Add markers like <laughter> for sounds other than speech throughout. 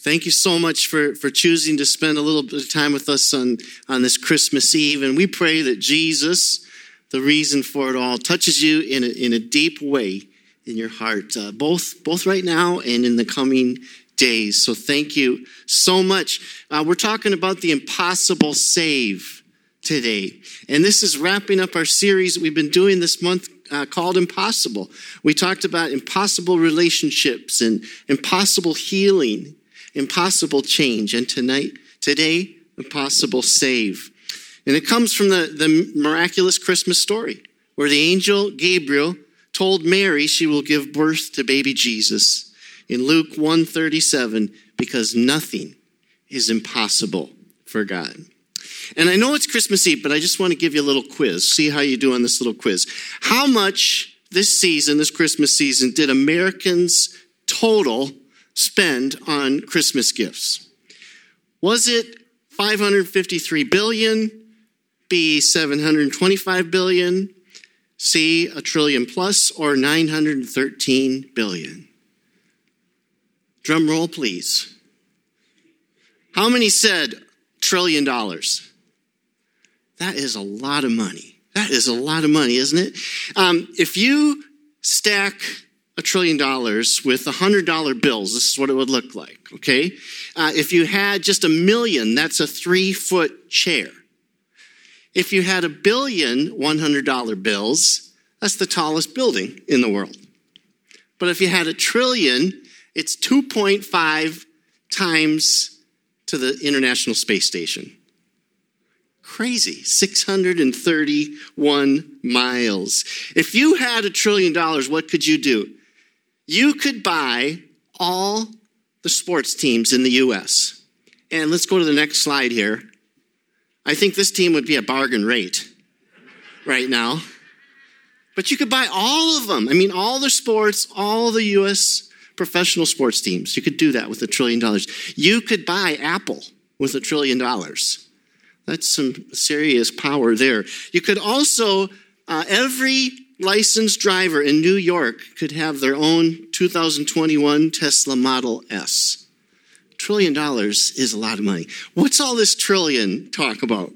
Thank you so much for, for choosing to spend a little bit of time with us on, on this Christmas Eve. And we pray that Jesus, the reason for it all, touches you in a, in a deep way in your heart, uh, both, both right now and in the coming days. So thank you so much. Uh, we're talking about the impossible save today. And this is wrapping up our series we've been doing this month uh, called Impossible. We talked about impossible relationships and impossible healing impossible change. And tonight, today, impossible save. And it comes from the, the miraculous Christmas story where the angel Gabriel told Mary she will give birth to baby Jesus in Luke 137 because nothing is impossible for God. And I know it's Christmas Eve, but I just want to give you a little quiz. See how you do on this little quiz. How much this season, this Christmas season, did Americans total spend on Christmas gifts? Was it 553 billion, B 725 billion, C a trillion plus, or 913 billion? Drum roll, please. How many said trillion dollars? That is a lot of money. That is a lot of money, isn't it? Um, if you stack a trillion dollars with a hundred dollar bills, this is what it would look like, okay? Uh, if you had just a million, that's a three foot chair. If you had a billion $100 bills, that's the tallest building in the world. But if you had a trillion, it's 2.5 times to the International Space Station. Crazy. 631 miles. If you had a trillion dollars, what could you do? You could buy all the sports teams in the U.S. And let's go to the next slide here. I think this team would be a bargain rate right now. But you could buy all of them. I mean, all the sports, all the U.S. professional sports teams. You could do that with a trillion dollars. You could buy Apple with a trillion dollars. That's some serious power there. You could also, uh, every licensed driver in New York could have their own 2021 Tesla Model S. Trillion dollars is a lot of money. What's all this trillion talk about?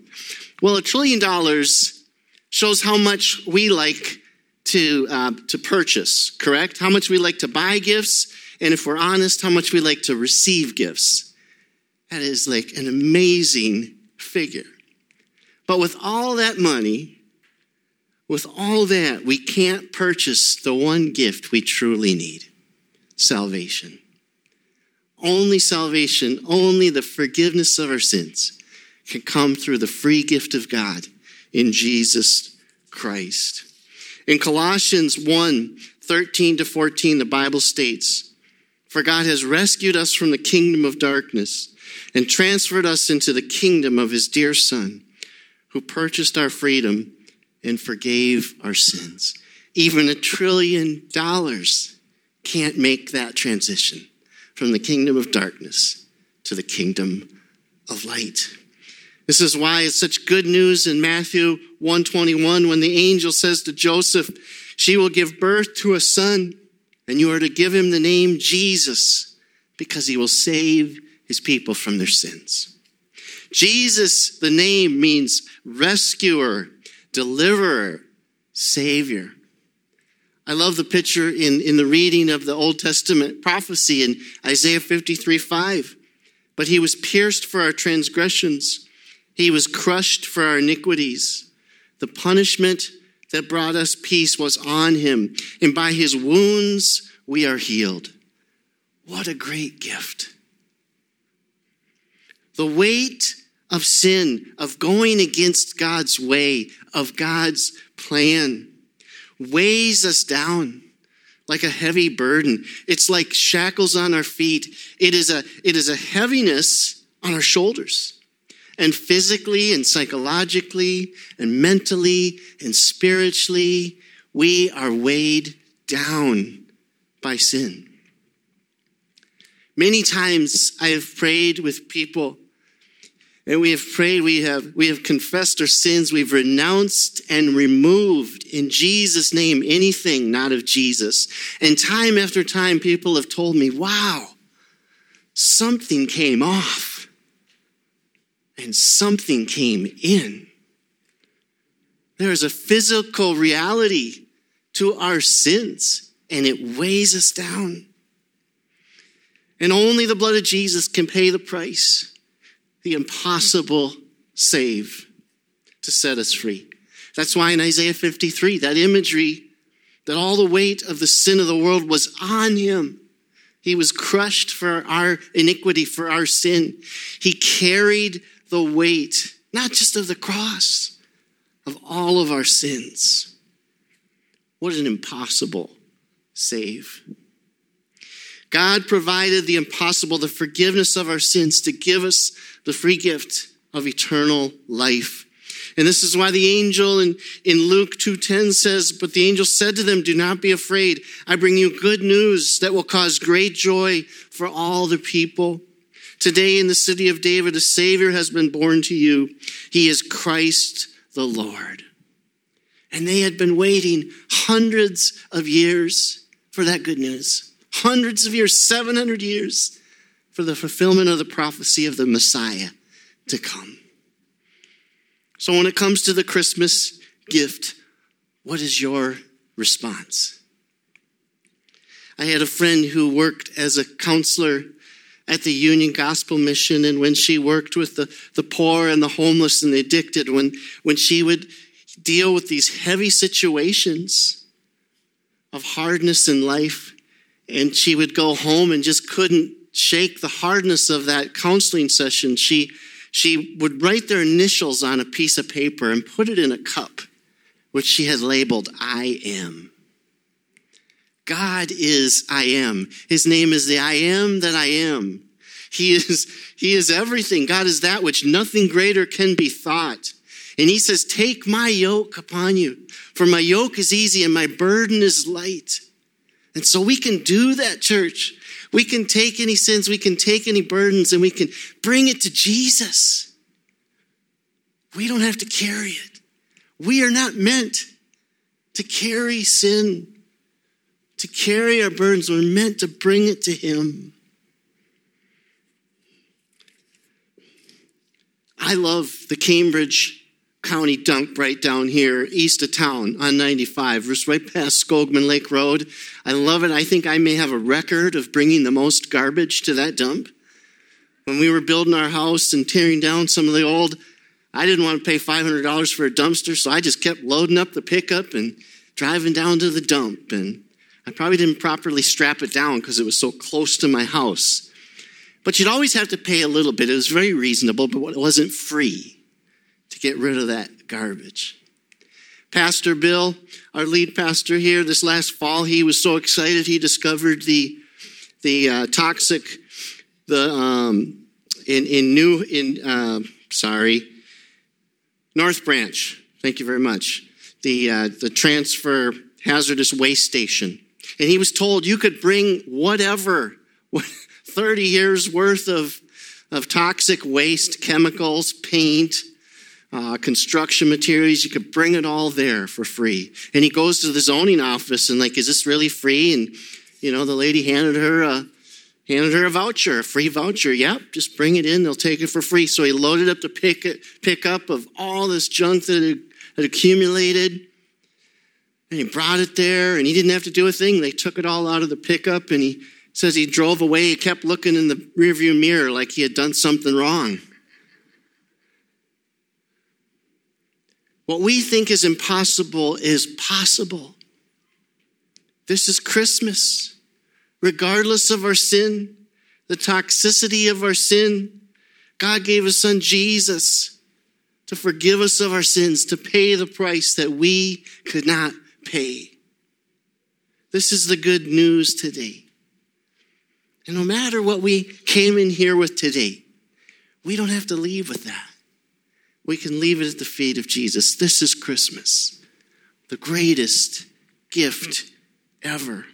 Well, a trillion dollars shows how much we like to, uh, to purchase, correct? How much we like to buy gifts, and if we're honest, how much we like to receive gifts. That is like an amazing figure. But with all that money, with all that, we can't purchase the one gift we truly need salvation. Only salvation, only the forgiveness of our sins can come through the free gift of God in Jesus Christ. In Colossians 1 13 to 14, the Bible states, For God has rescued us from the kingdom of darkness and transferred us into the kingdom of his dear Son, who purchased our freedom and forgave our sins. Even a trillion dollars can't make that transition from the kingdom of darkness to the kingdom of light. This is why it's such good news in Matthew 121 when the angel says to Joseph, She will give birth to a son, and you are to give him the name Jesus, because he will save his people from their sins. Jesus, the name means rescuer, deliverer, savior. I love the picture in, in the reading of the Old Testament prophecy in Isaiah 53 5. But he was pierced for our transgressions, he was crushed for our iniquities. The punishment that brought us peace was on him, and by his wounds we are healed. What a great gift. The weight of sin, of going against God's way, of God's plan, weighs us down like a heavy burden. It's like shackles on our feet. It is a, it is a heaviness on our shoulders. And physically and psychologically and mentally and spiritually, we are weighed down by sin. Many times I have prayed with people and we have prayed, we have, we have confessed our sins, we've renounced and removed in Jesus' name anything not of Jesus. And time after time, people have told me, wow, something came off and something came in. There is a physical reality to our sins, and it weighs us down. And only the blood of Jesus can pay the price, the impossible save to set us free. That's why in Isaiah 53, that imagery that all the weight of the sin of the world was on him. He was crushed for our iniquity, for our sin. He carried the weight, not just of the cross, of all of our sins. What an impossible save. God provided the impossible, the forgiveness of our sins, to give us the free gift of eternal life. And this is why the angel in, in Luke 2.10 says, But the angel said to them, Do not be afraid. I bring you good news that will cause great joy for all the people. Today in the city of David, a Savior has been born to you. He is Christ the Lord. And they had been waiting hundreds of years for that good news. Hundreds of years, 700 years for the fulfillment of the prophecy of the Messiah to come. So when it comes to the Christmas gift, what is your response? I had a friend who worked as a counselor at the Union Gospel Mission, and when she worked with the, the poor and the homeless and the addicted, when, when she would deal with these heavy situations of hardness in life, and she would go home and just couldn't shake the hardness of that counseling session, she she would write their initials on a piece of paper and put it in a cup, which she had labeled I am. God is I am. His name is the I am that I am. He is, he is everything. God is that which nothing greater can be thought. And he says, Take my yoke upon you, for my yoke is easy and my burden is light. And so we can do that, church. We can take any sins, we can take any burdens, and we can bring it to Jesus. We don't have to carry it. We are not meant to carry sin, to carry our burdens. We're meant to bring it to Him. I love the Cambridge County dump right down here east of town on 95, just right past Skogman Lake Road. I love it. I think I may have a record of bringing the most garbage to that dump. When we were building our house and tearing down some of the old, I didn't want to pay $500 for a dumpster, so I just kept loading up the pickup and driving down to the dump. And I probably didn't properly strap it down because it was so close to my house. But you'd always have to pay a little bit. It was very reasonable, but it wasn't free get rid of that garbage. Pastor Bill, our lead pastor here, this last fall, he was so excited he discovered the the uh, toxic the um, in in new in uh, sorry North Branch. Thank you very much. The uh, the transfer hazardous waste station, and he was told you could bring whatever, <laughs> thirty years worth of of toxic waste, chemicals, paint, uh, construction materials. You could bring it all there for free. And he goes to the zoning office and like, is this really free? And you know, the lady handed her a handed her a voucher, a free voucher. Yep, just bring it in. They'll take it for free. So he loaded up the pick pickup of all this junk that had, had accumulated. And he brought it there, and he didn't have to do a thing. They took it all out of the pickup, and he says he drove away. He kept looking in the rearview mirror like he had done something wrong. What we think is impossible is possible. This is Christmas. Regardless of our sin, the toxicity of our sin, God gave his son Jesus to forgive us of our sins, to pay the price that we could not pay. This is the good news today. And no matter what we came in here with today, we don't have to leave with that we can leave it at the feet of Jesus. This is Christmas, the greatest gift ever.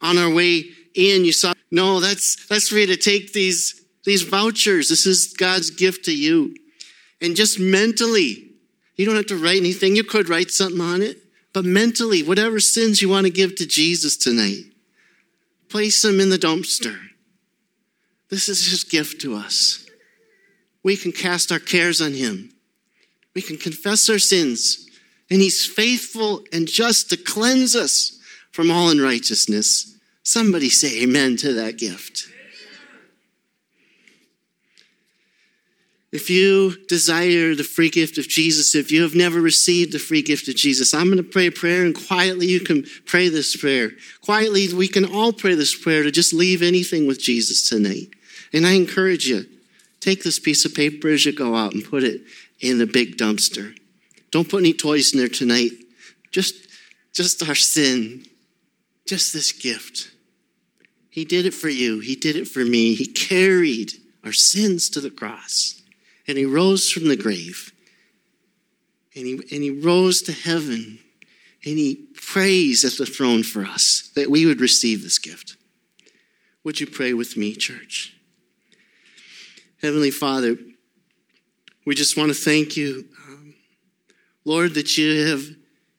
On our way in, you saw, no, that's, that's for you to take these, these vouchers. This is God's gift to you. And just mentally, you don't have to write anything. You could write something on it, but mentally, whatever sins you want to give to Jesus tonight, place them in the dumpster This is his gift to us. We can cast our cares on him. We can confess our sins, and he's faithful and just to cleanse us from all unrighteousness. Somebody say amen to that gift. If you desire the free gift of Jesus, if you have never received the free gift of Jesus, I'm going to pray a prayer and quietly you can pray this prayer. Quietly, we can all pray this prayer to just leave anything with Jesus tonight. And I encourage you, take this piece of paper as you go out and put it in the big dumpster. Don't put any toys in there tonight. Just, just our sin. Just this gift. He did it for you. He did it for me. He carried our sins to the cross and he rose from the grave. And he, and he rose to heaven. And he prays at the throne for us that we would receive this gift. Would you pray with me, church? Heavenly Father, we just want to thank you, um, Lord, that you have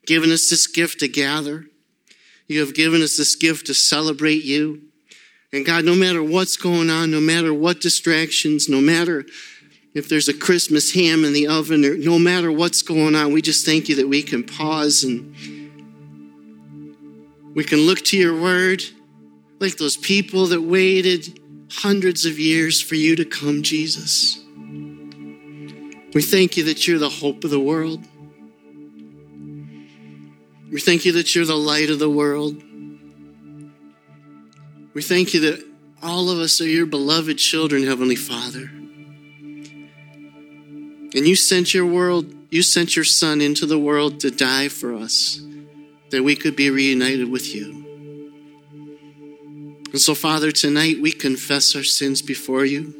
given us this gift to gather. You have given us this gift to celebrate you. And God, no matter what's going on, no matter what distractions, no matter if there's a Christmas ham in the oven, or no matter what's going on, we just thank you that we can pause and we can look to your word like those people that waited hundreds of years for you to come, Jesus. We thank you that you're the hope of the world. We thank you that you're the light of the world. We thank you that all of us are your beloved children, Heavenly Father. And you sent your world, you sent your son into the world to die for us, that we could be reunited with you. And so, Father, tonight we confess our sins before you.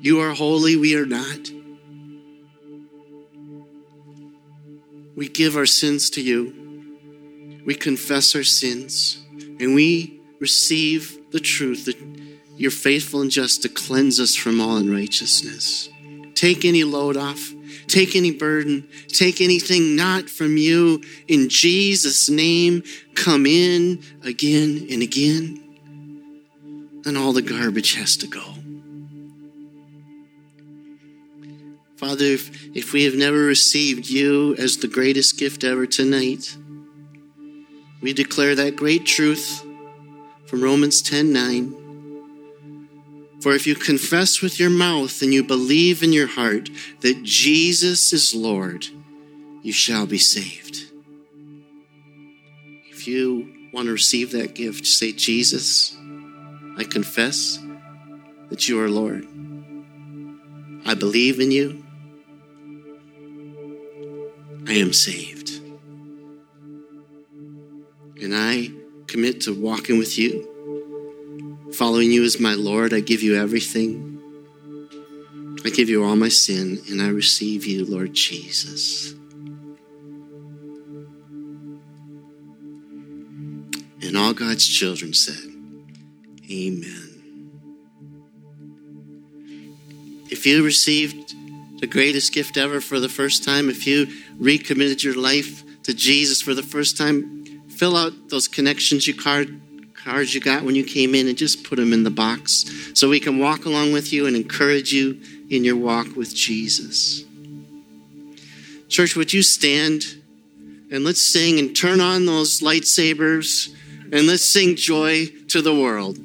You are holy, we are not. We give our sins to you. We confess our sins, and we receive the truth that you're faithful and just to cleanse us from all unrighteousness. Take any load off. Take any burden. Take anything not from you. In Jesus' name, come in again and again. And all the garbage has to go. Father, if, if we have never received you as the greatest gift ever tonight, we declare that great truth from Romans 10 9. For if you confess with your mouth and you believe in your heart that Jesus is Lord, you shall be saved. If you want to receive that gift, say, Jesus, I confess that you are Lord. I believe in you. I am saved. And I commit to walking with you Following you as my Lord, I give you everything. I give you all my sin, and I receive you, Lord Jesus. And all God's children said, Amen. If you received the greatest gift ever for the first time, if you recommitted your life to Jesus for the first time, fill out those connections you card cards you got when you came in and just put them in the box so we can walk along with you and encourage you in your walk with Jesus. Church, would you stand and let's sing and turn on those lightsabers and let's sing joy to the world.